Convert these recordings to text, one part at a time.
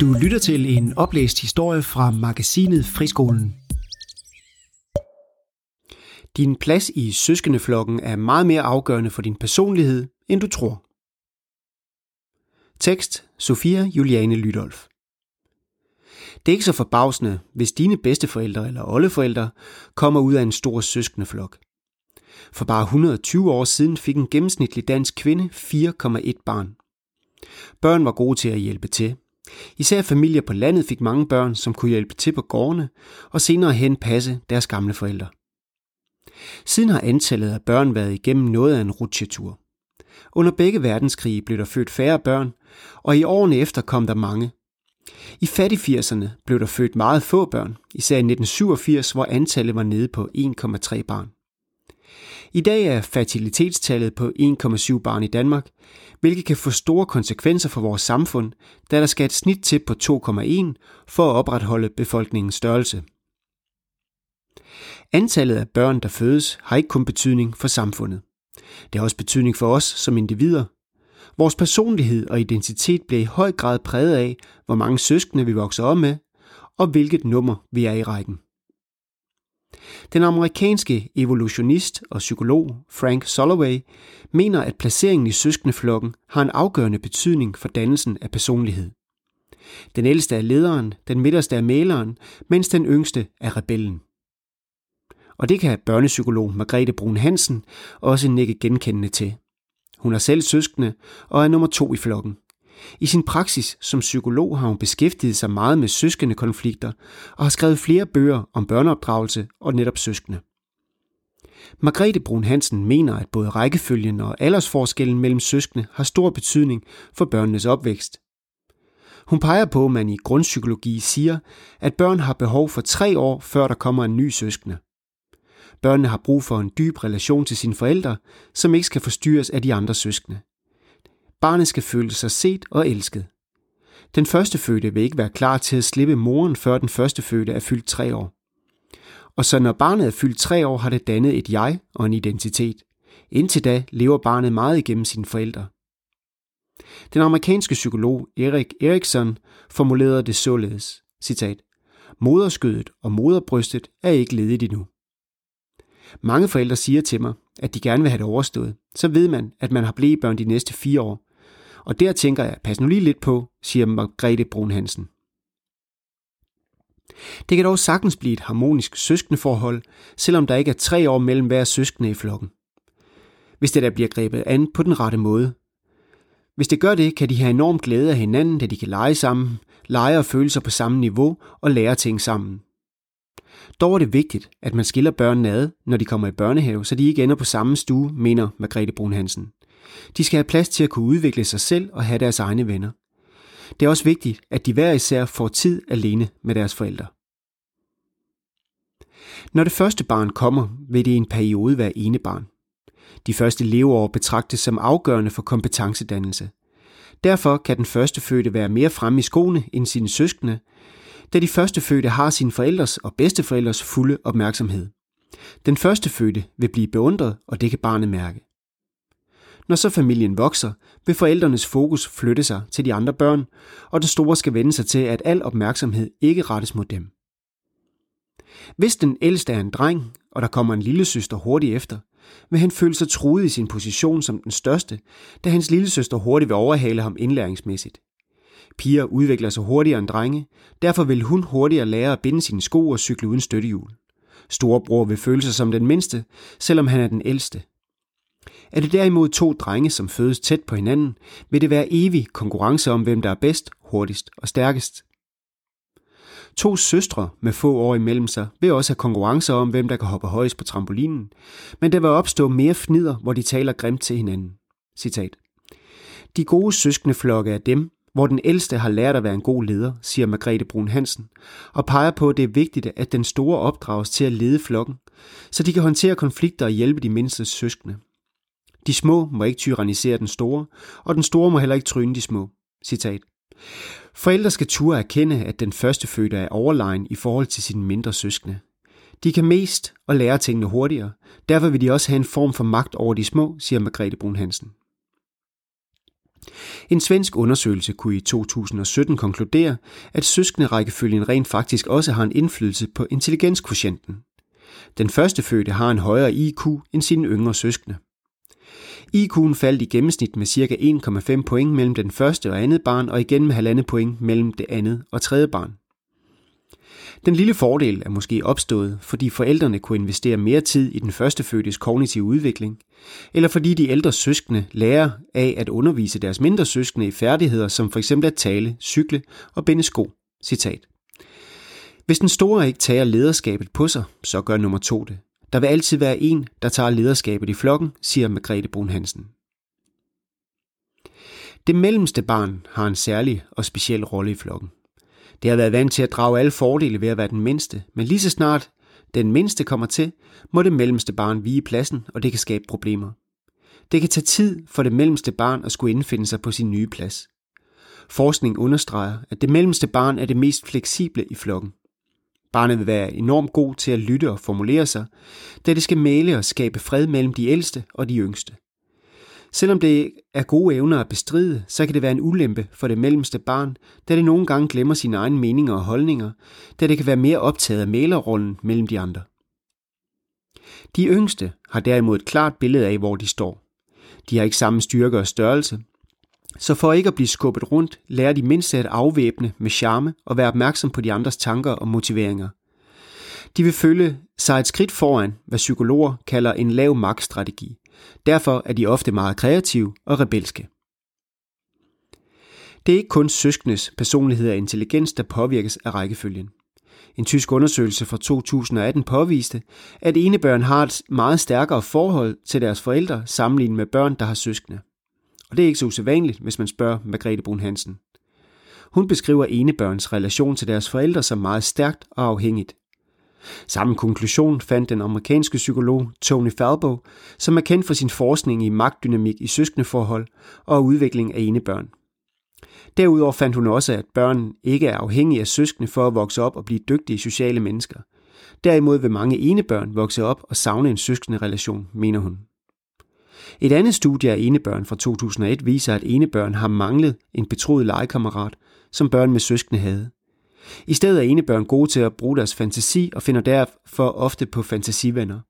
Du lytter til en oplæst historie fra magasinet Friskolen. Din plads i søskendeflokken er meget mere afgørende for din personlighed, end du tror. Tekst Sofia Juliane Lydolf Det er ikke så forbavsende, hvis dine bedsteforældre eller oldeforældre kommer ud af en stor søskendeflok. For bare 120 år siden fik en gennemsnitlig dansk kvinde 4,1 barn. Børn var gode til at hjælpe til. Især familier på landet fik mange børn, som kunne hjælpe til på gårdene og senere hen passe deres gamle forældre. Siden har antallet af børn været igennem noget af en rutsjetur. Under begge verdenskrige blev der født færre børn, og i årene efter kom der mange. I fattig-80'erne blev der født meget få børn, især i 1987, hvor antallet var nede på 1,3 barn. I dag er fertilitetstallet på 1,7 barn i Danmark, hvilket kan få store konsekvenser for vores samfund, da der skal et snit til på 2,1 for at opretholde befolkningens størrelse. Antallet af børn, der fødes, har ikke kun betydning for samfundet. Det har også betydning for os som individer. Vores personlighed og identitet bliver i høj grad præget af, hvor mange søskende vi vokser op med, og hvilket nummer vi er i rækken. Den amerikanske evolutionist og psykolog Frank Soloway mener, at placeringen i søskendeflokken har en afgørende betydning for dannelsen af personlighed. Den ældste er lederen, den midterste er maleren, mens den yngste er rebellen. Og det kan børnepsykolog Margrethe Brun Hansen også nikke genkendende til. Hun er selv søskende og er nummer to i flokken. I sin praksis som psykolog har hun beskæftiget sig meget med søskende konflikter og har skrevet flere bøger om børneopdragelse og netop søskende. Margrethe Brun Hansen mener, at både rækkefølgen og aldersforskellen mellem søskende har stor betydning for børnenes opvækst. Hun peger på, at man i grundpsykologi siger, at børn har behov for tre år, før der kommer en ny søskende. Børnene har brug for en dyb relation til sine forældre, som ikke skal forstyrres af de andre søskende. Barnet skal føle sig set og elsket. Den første fødte vil ikke være klar til at slippe moren, før den første fødte er fyldt tre år. Og så når barnet er fyldt tre år, har det dannet et jeg og en identitet. Indtil da lever barnet meget igennem sine forældre. Den amerikanske psykolog Erik Erikson formulerede det således, citat, Moderskødet og moderbrystet er ikke ledigt endnu. Mange forældre siger til mig, at de gerne vil have det overstået. Så ved man, at man har børn de næste fire år. Og der tænker jeg, pas nu lige lidt på, siger Margrethe Brun Hansen. Det kan dog sagtens blive et harmonisk søskendeforhold, selvom der ikke er tre år mellem hver søskende i flokken. Hvis det der bliver grebet an på den rette måde. Hvis det gør det, kan de have enorm glæde af hinanden, da de kan lege sammen, lege og føle sig på samme niveau og lære ting sammen. Dog er det vigtigt, at man skiller børnene ad, når de kommer i børnehave, så de ikke ender på samme stue, mener Margrethe Brun Hansen. De skal have plads til at kunne udvikle sig selv og have deres egne venner. Det er også vigtigt, at de hver især får tid alene med deres forældre. Når det første barn kommer, vil det i en periode være ene barn. De første leveår betragtes som afgørende for kompetencedannelse. Derfor kan den første fødte være mere fremme i skoene end sine søskende, da de første fødte har sine forældres og bedsteforældres fulde opmærksomhed. Den første fødte vil blive beundret, og det kan barnet mærke. Når så familien vokser, vil forældrenes fokus flytte sig til de andre børn, og det store skal vende sig til, at al opmærksomhed ikke rettes mod dem. Hvis den ældste er en dreng, og der kommer en lille søster hurtigt efter, vil han føle sig truet i sin position som den største, da hans lille søster hurtigt vil overhale ham indlæringsmæssigt. Piger udvikler sig hurtigere end drenge, derfor vil hun hurtigere lære at binde sine sko og cykle uden støttehjul. Storebror vil føle sig som den mindste, selvom han er den ældste. Er det derimod to drenge, som fødes tæt på hinanden, vil det være evig konkurrence om, hvem der er bedst, hurtigst og stærkest. To søstre med få år imellem sig vil også have konkurrencer om, hvem der kan hoppe højst på trampolinen, men der vil opstå mere fnider, hvor de taler grimt til hinanden. Citat. De gode søskende flokke er dem, hvor den ældste har lært at være en god leder, siger Margrethe Brun Hansen, og peger på, at det er vigtigt, at den store opdrages til at lede flokken, så de kan håndtere konflikter og hjælpe de mindste søskende. De små må ikke tyrannisere den store, og den store må heller ikke tryne de små. Citat. Forældre skal turde erkende, at den første fødte er overlegen i forhold til sine mindre søskende. De kan mest og lære tingene hurtigere. Derfor vil de også have en form for magt over de små, siger Margrethe Brun Hansen. En svensk undersøgelse kunne i 2017 konkludere, at søskende rækkefølgen rent faktisk også har en indflydelse på intelligenskvotienten. Den første fødte har en højere IQ end sine yngre søskende. IQ'en faldt i gennemsnit med ca. 1,5 point mellem den første og andet barn, og igen med halvandet point mellem det andet og tredje barn. Den lille fordel er måske opstået, fordi forældrene kunne investere mere tid i den første fødtes kognitive udvikling, eller fordi de ældre søskende lærer af at undervise deres mindre søskende i færdigheder som f.eks. at tale, cykle og binde sko. Citat. Hvis den store ikke tager lederskabet på sig, så gør nummer to det. Der vil altid være en, der tager lederskabet i flokken, siger Margrethe Brun Hansen. Det mellemste barn har en særlig og speciel rolle i flokken. Det har været vant til at drage alle fordele ved at være den mindste, men lige så snart den mindste kommer til, må det mellemste barn vige pladsen, og det kan skabe problemer. Det kan tage tid for det mellemste barn at skulle indfinde sig på sin nye plads. Forskning understreger, at det mellemste barn er det mest fleksible i flokken. Barnet vil være enormt god til at lytte og formulere sig, da det skal male og skabe fred mellem de ældste og de yngste. Selvom det er gode evner at bestride, så kan det være en ulempe for det mellemste barn, da det nogle gange glemmer sine egne meninger og holdninger, da det kan være mere optaget af malerrollen mellem de andre. De yngste har derimod et klart billede af, hvor de står. De har ikke samme styrke og størrelse, så for ikke at blive skubbet rundt, lærer de mindst at afvæbne med charme og være opmærksom på de andres tanker og motiveringer. De vil følge sig et skridt foran, hvad psykologer kalder en lav magtstrategi. Derfor er de ofte meget kreative og rebelske. Det er ikke kun søskendes personlighed og intelligens, der påvirkes af rækkefølgen. En tysk undersøgelse fra 2018 påviste, at enebørn har et meget stærkere forhold til deres forældre sammenlignet med børn, der har søskende. Og det er ikke så usædvanligt, hvis man spørger Margrethe Brun Hansen. Hun beskriver enebørns relation til deres forældre som meget stærkt og afhængigt. Samme konklusion fandt den amerikanske psykolog Tony Falbo, som er kendt for sin forskning i magtdynamik i søskendeforhold og udvikling af enebørn. Derudover fandt hun også, at børn ikke er afhængige af søskende for at vokse op og blive dygtige sociale mennesker. Derimod vil mange enebørn vokse op og savne en søskende relation, mener hun. Et andet studie af enebørn fra 2001 viser, at enebørn har manglet en betroet legekammerat, som børn med søskende havde. I stedet er enebørn gode til at bruge deres fantasi og finder derfor ofte på fantasivenner.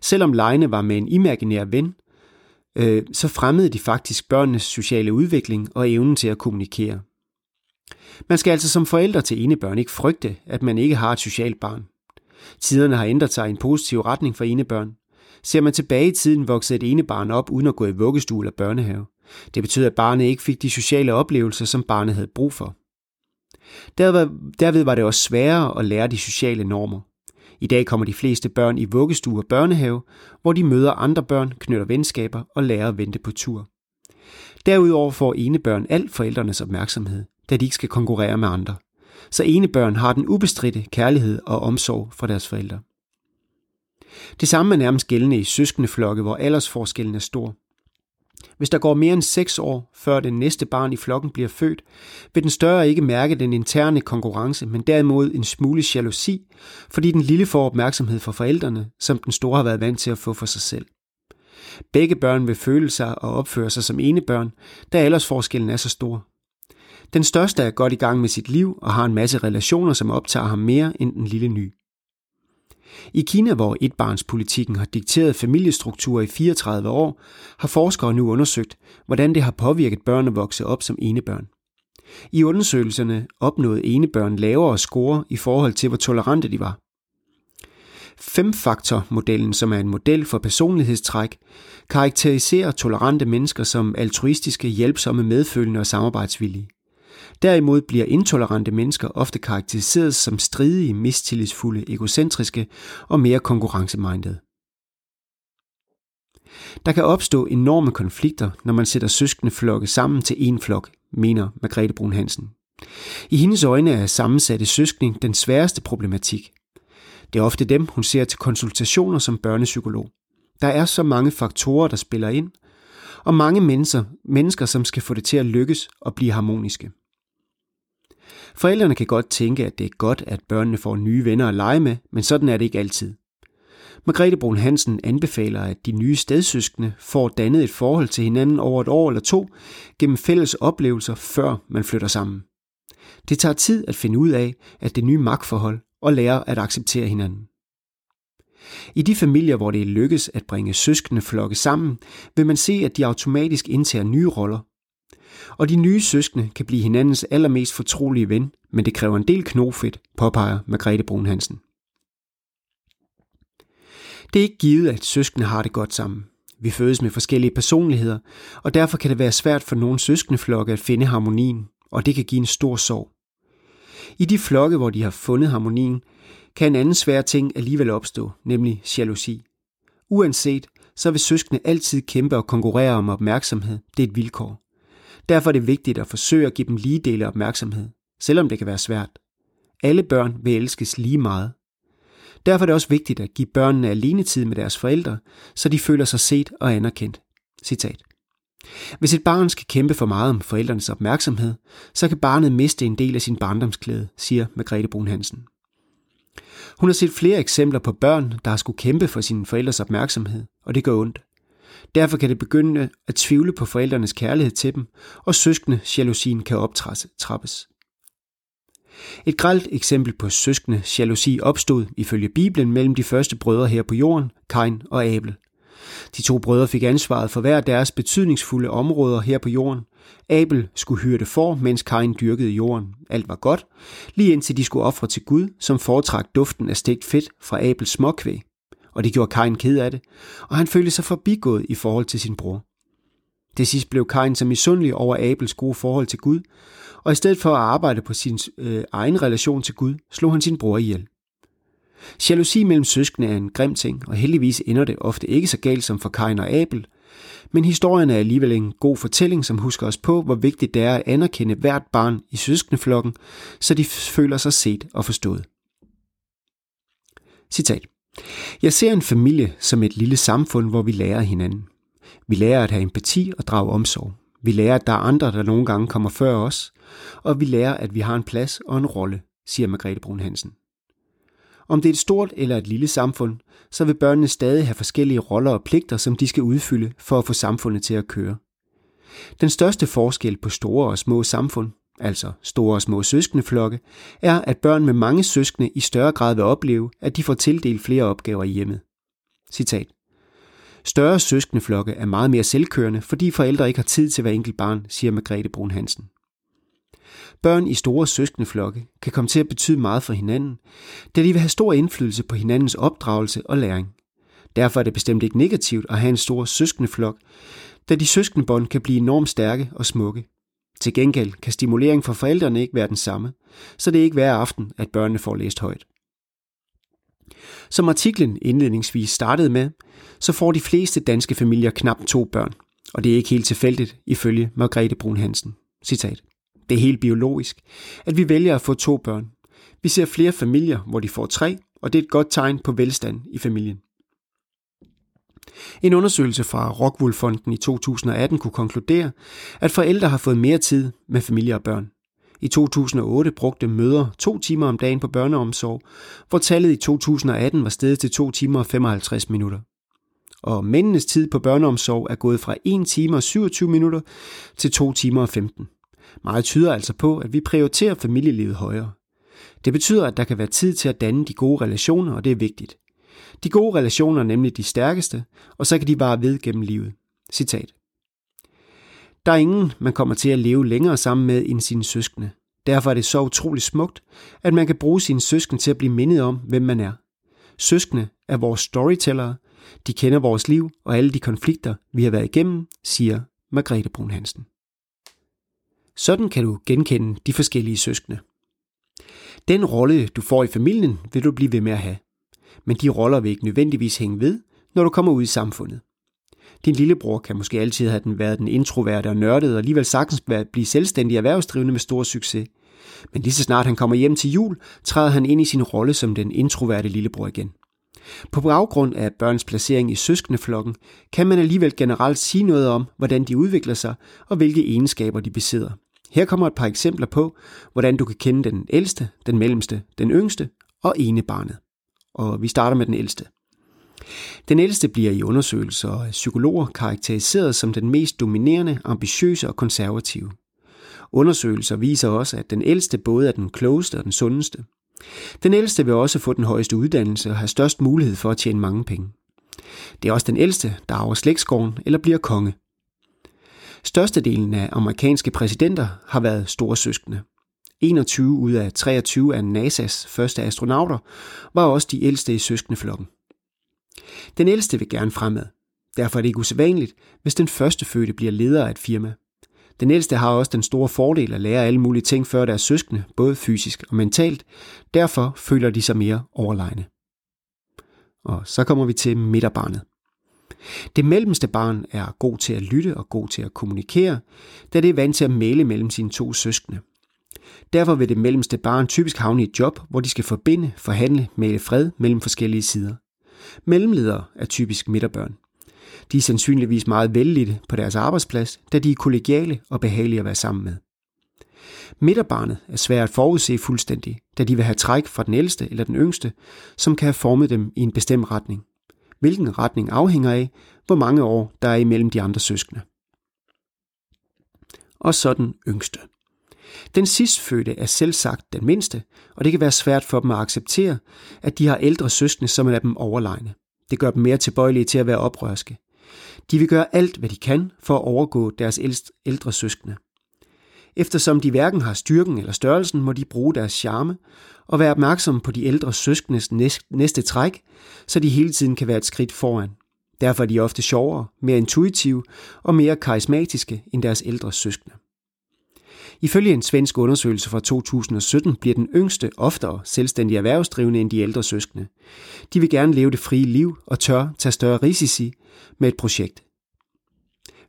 Selvom legene var med en imaginær ven, øh, så fremmede de faktisk børnenes sociale udvikling og evnen til at kommunikere. Man skal altså som forældre til enebørn ikke frygte, at man ikke har et socialt barn. Tiderne har ændret sig i en positiv retning for enebørn. Ser man tilbage i tiden, voksede et ene barn op uden at gå i vuggestue eller børnehave. Det betød, at barnet ikke fik de sociale oplevelser, som barnet havde brug for. Derved var det også sværere at lære de sociale normer. I dag kommer de fleste børn i vuggestue og børnehave, hvor de møder andre børn, knytter venskaber og lærer at vente på tur. Derudover får enebørn alt forældrenes opmærksomhed, da de ikke skal konkurrere med andre. Så enebørn har den ubestridte kærlighed og omsorg fra deres forældre. Det samme er nærmest gældende i søskendeflokke, hvor aldersforskellen er stor. Hvis der går mere end 6 år, før det næste barn i flokken bliver født, vil den større ikke mærke den interne konkurrence, men derimod en smule jalousi, fordi den lille får opmærksomhed fra forældrene, som den store har været vant til at få for sig selv. Begge børn vil føle sig og opføre sig som ene børn, da aldersforskellen er så stor. Den største er godt i gang med sit liv og har en masse relationer, som optager ham mere end den lille ny. I Kina, hvor etbarnspolitikken har dikteret familiestrukturer i 34 år, har forskere nu undersøgt, hvordan det har påvirket børn at vokse op som enebørn. I undersøgelserne opnåede enebørn lavere score i forhold til, hvor tolerante de var. Femfaktormodellen, som er en model for personlighedstræk, karakteriserer tolerante mennesker som altruistiske, hjælpsomme, medfølende og samarbejdsvillige. Derimod bliver intolerante mennesker ofte karakteriseret som stridige, mistillidsfulde, egocentriske og mere konkurrencemindede. Der kan opstå enorme konflikter, når man sætter søskende flokke sammen til en flok, mener Margrethe Brun Hansen. I hendes øjne er sammensatte søskning den sværeste problematik. Det er ofte dem, hun ser til konsultationer som børnepsykolog. Der er så mange faktorer, der spiller ind, og mange mennesker, mennesker, som skal få det til at lykkes og blive harmoniske. Forældrene kan godt tænke, at det er godt, at børnene får nye venner at lege med, men sådan er det ikke altid. Margrethe Brun Hansen anbefaler, at de nye stedsøskende får dannet et forhold til hinanden over et år eller to gennem fælles oplevelser, før man flytter sammen. Det tager tid at finde ud af, at det nye magtforhold og lære at acceptere hinanden. I de familier, hvor det lykkes at bringe søskende flokke sammen, vil man se, at de automatisk indtager nye roller. Og de nye søskende kan blive hinandens allermest fortrolige ven, men det kræver en del knofedt, påpeger Margrethe Brun Hansen. Det er ikke givet, at søskende har det godt sammen. Vi fødes med forskellige personligheder, og derfor kan det være svært for nogle søskendeflokke at finde harmonien, og det kan give en stor sorg. I de flokke, hvor de har fundet harmonien, kan en anden svær ting alligevel opstå, nemlig jalousi. Uanset, så vil søskende altid kæmpe og konkurrere om opmærksomhed. Det er et vilkår. Derfor er det vigtigt at forsøge at give dem lige dele opmærksomhed, selvom det kan være svært. Alle børn vil elskes lige meget. Derfor er det også vigtigt at give børnene alene tid med deres forældre, så de føler sig set og anerkendt. Citat. Hvis et barn skal kæmpe for meget om forældrenes opmærksomhed, så kan barnet miste en del af sin barndomsklæde, siger Margrethe Brun Hansen. Hun har set flere eksempler på børn, der har skulle kæmpe for sine forældres opmærksomhed, og det gør ondt. Derfor kan det begynde at tvivle på forældrenes kærlighed til dem, og søskende jalousien kan optrappes. Et grelt eksempel på søskende jalousi opstod ifølge Bibelen mellem de første brødre her på jorden, Kain og Abel. De to brødre fik ansvaret for hver deres betydningsfulde områder her på jorden. Abel skulle hyrde for, mens Kain dyrkede jorden. Alt var godt, lige indtil de skulle ofre til Gud, som foretrak duften af stegt fedt fra Abels småkvæg. Og det gjorde Kain ked af det, og han følte sig forbigået i forhold til sin bror. Til sidst blev Kain så misundelig over Abels gode forhold til Gud, og i stedet for at arbejde på sin øh, egen relation til Gud, slog han sin bror ihjel. Jalousi mellem søskende er en grim ting, og heldigvis ender det ofte ikke så galt som for Kain og Abel, men historien er alligevel en god fortælling, som husker os på, hvor vigtigt det er at anerkende hvert barn i søskendeflokken, så de føler sig set og forstået. Citat. Jeg ser en familie som et lille samfund, hvor vi lærer hinanden. Vi lærer at have empati og drage omsorg. Vi lærer, at der er andre, der nogle gange kommer før os, og vi lærer, at vi har en plads og en rolle, siger Margrethe Brun Hansen. Om det er et stort eller et lille samfund, så vil børnene stadig have forskellige roller og pligter, som de skal udfylde for at få samfundet til at køre. Den største forskel på store og små samfund, altså store og små søskendeflokke, er, at børn med mange søskende i større grad vil opleve, at de får tildelt flere opgaver i hjemmet. Citat. Større søskendeflokke er meget mere selvkørende, fordi forældre ikke har tid til hver enkelt barn, siger Margrethe Brun Hansen. Børn i store søskendeflokke kan komme til at betyde meget for hinanden, da de vil have stor indflydelse på hinandens opdragelse og læring. Derfor er det bestemt ikke negativt at have en stor søskendeflok, da de søskendebånd kan blive enormt stærke og smukke. Til gengæld kan stimulering for forældrene ikke være den samme, så det er ikke hver aften, at børnene får læst højt. Som artiklen indledningsvis startede med, så får de fleste danske familier knap to børn, og det er ikke helt tilfældigt ifølge Margrethe Brun Hansen. Citat. Det er helt biologisk, at vi vælger at få to børn. Vi ser flere familier, hvor de får tre, og det er et godt tegn på velstand i familien. En undersøgelse fra Rockwool-fonden i 2018 kunne konkludere, at forældre har fået mere tid med familie og børn. I 2008 brugte mødre to timer om dagen på børneomsorg, hvor tallet i 2018 var steget til 2 timer og 55 minutter. Og mændenes tid på børneomsorg er gået fra 1 time og 27 minutter til 2 timer og 15. Meget tyder altså på, at vi prioriterer familielivet højere. Det betyder, at der kan være tid til at danne de gode relationer, og det er vigtigt. De gode relationer er nemlig de stærkeste, og så kan de bare ved gennem livet. Citat. Der er ingen, man kommer til at leve længere sammen med end sine søskende. Derfor er det så utroligt smukt, at man kan bruge sine søskende til at blive mindet om, hvem man er. Søskende er vores storytellere. De kender vores liv og alle de konflikter, vi har været igennem, siger Margrethe Brun Hansen. Sådan kan du genkende de forskellige søskende. Den rolle, du får i familien, vil du blive ved med at have. Men de roller vil ikke nødvendigvis hænge ved, når du kommer ud i samfundet. Din lillebror kan måske altid have den været den introverte og nørdede, og alligevel sagtens blive selvstændig erhvervsdrivende med stor succes. Men lige så snart han kommer hjem til jul, træder han ind i sin rolle som den introverte lillebror igen. På baggrund af børns placering i søskendeflokken, kan man alligevel generelt sige noget om, hvordan de udvikler sig og hvilke egenskaber de besidder. Her kommer et par eksempler på, hvordan du kan kende den ældste, den mellemste, den yngste og ene barnet. Og vi starter med den ældste. Den ældste bliver i undersøgelser af psykologer karakteriseret som den mest dominerende, ambitiøse og konservative. Undersøgelser viser også, at den ældste både er den klogeste og den sundeste. Den ældste vil også få den højeste uddannelse og have størst mulighed for at tjene mange penge. Det er også den ældste, der arver slægtsgården eller bliver konge. Størstedelen af amerikanske præsidenter har været store søskende. 21 ud af 23 af NASA's første astronauter var også de ældste i søskendeflokken. Den ældste vil gerne fremad. Derfor er det ikke usædvanligt, hvis den første fødte bliver leder af et firma. Den ældste har også den store fordel at lære alle mulige ting før deres søskende, både fysisk og mentalt. Derfor føler de sig mere overlegne. Og så kommer vi til midterbarnet. Det mellemste barn er god til at lytte og god til at kommunikere, da det er vant til at male mellem sine to søskende. Derfor vil det mellemste barn typisk havne i et job, hvor de skal forbinde, forhandle, male fred mellem forskellige sider. Mellemledere er typisk midterbørn. De er sandsynligvis meget vellidte på deres arbejdsplads, da de er kollegiale og behagelige at være sammen med. Midterbarnet er svært at forudse fuldstændig, da de vil have træk fra den ældste eller den yngste, som kan have formet dem i en bestemt retning. Hvilken retning afhænger af, hvor mange år der er imellem de andre søskende. Og så den yngste. Den sidstfødte er selv sagt den mindste, og det kan være svært for dem at acceptere, at de har ældre søskende, som er dem overlegne. Det gør dem mere tilbøjelige til at være oprørske. De vil gøre alt, hvad de kan for at overgå deres ældre søskende. Eftersom de hverken har styrken eller størrelsen, må de bruge deres charme og være opmærksomme på de ældre søskendes næste træk, så de hele tiden kan være et skridt foran. Derfor er de ofte sjovere, mere intuitive og mere karismatiske end deres ældre søskende. Ifølge en svensk undersøgelse fra 2017 bliver den yngste oftere selvstændig erhvervsdrivende end de ældre søskende. De vil gerne leve det frie liv og tør tage større risici med et projekt.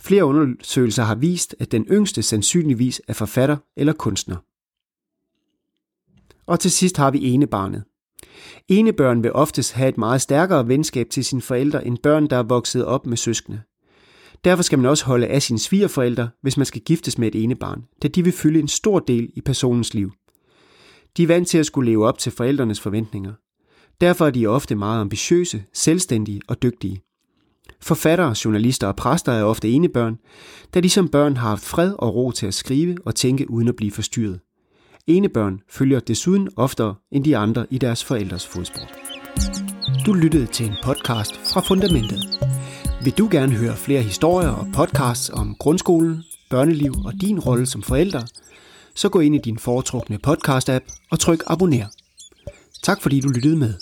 Flere undersøgelser har vist, at den yngste sandsynligvis er forfatter eller kunstner. Og til sidst har vi enebarnet. Enebørn vil oftest have et meget stærkere venskab til sine forældre end børn, der er vokset op med søskende. Derfor skal man også holde af sine svigerforældre, hvis man skal giftes med et enebarn, da de vil fylde en stor del i personens liv. De er vant til at skulle leve op til forældrenes forventninger. Derfor er de ofte meget ambitiøse, selvstændige og dygtige. Forfattere, journalister og præster er ofte enebørn, da de som børn har haft fred og ro til at skrive og tænke uden at blive forstyrret. Enebørn følger desuden oftere end de andre i deres forældres fodspor. Du lyttede til en podcast fra Fundamentet. Vil du gerne høre flere historier og podcasts om grundskolen, børneliv og din rolle som forælder, så gå ind i din foretrukne podcast-app og tryk abonner. Tak fordi du lyttede med.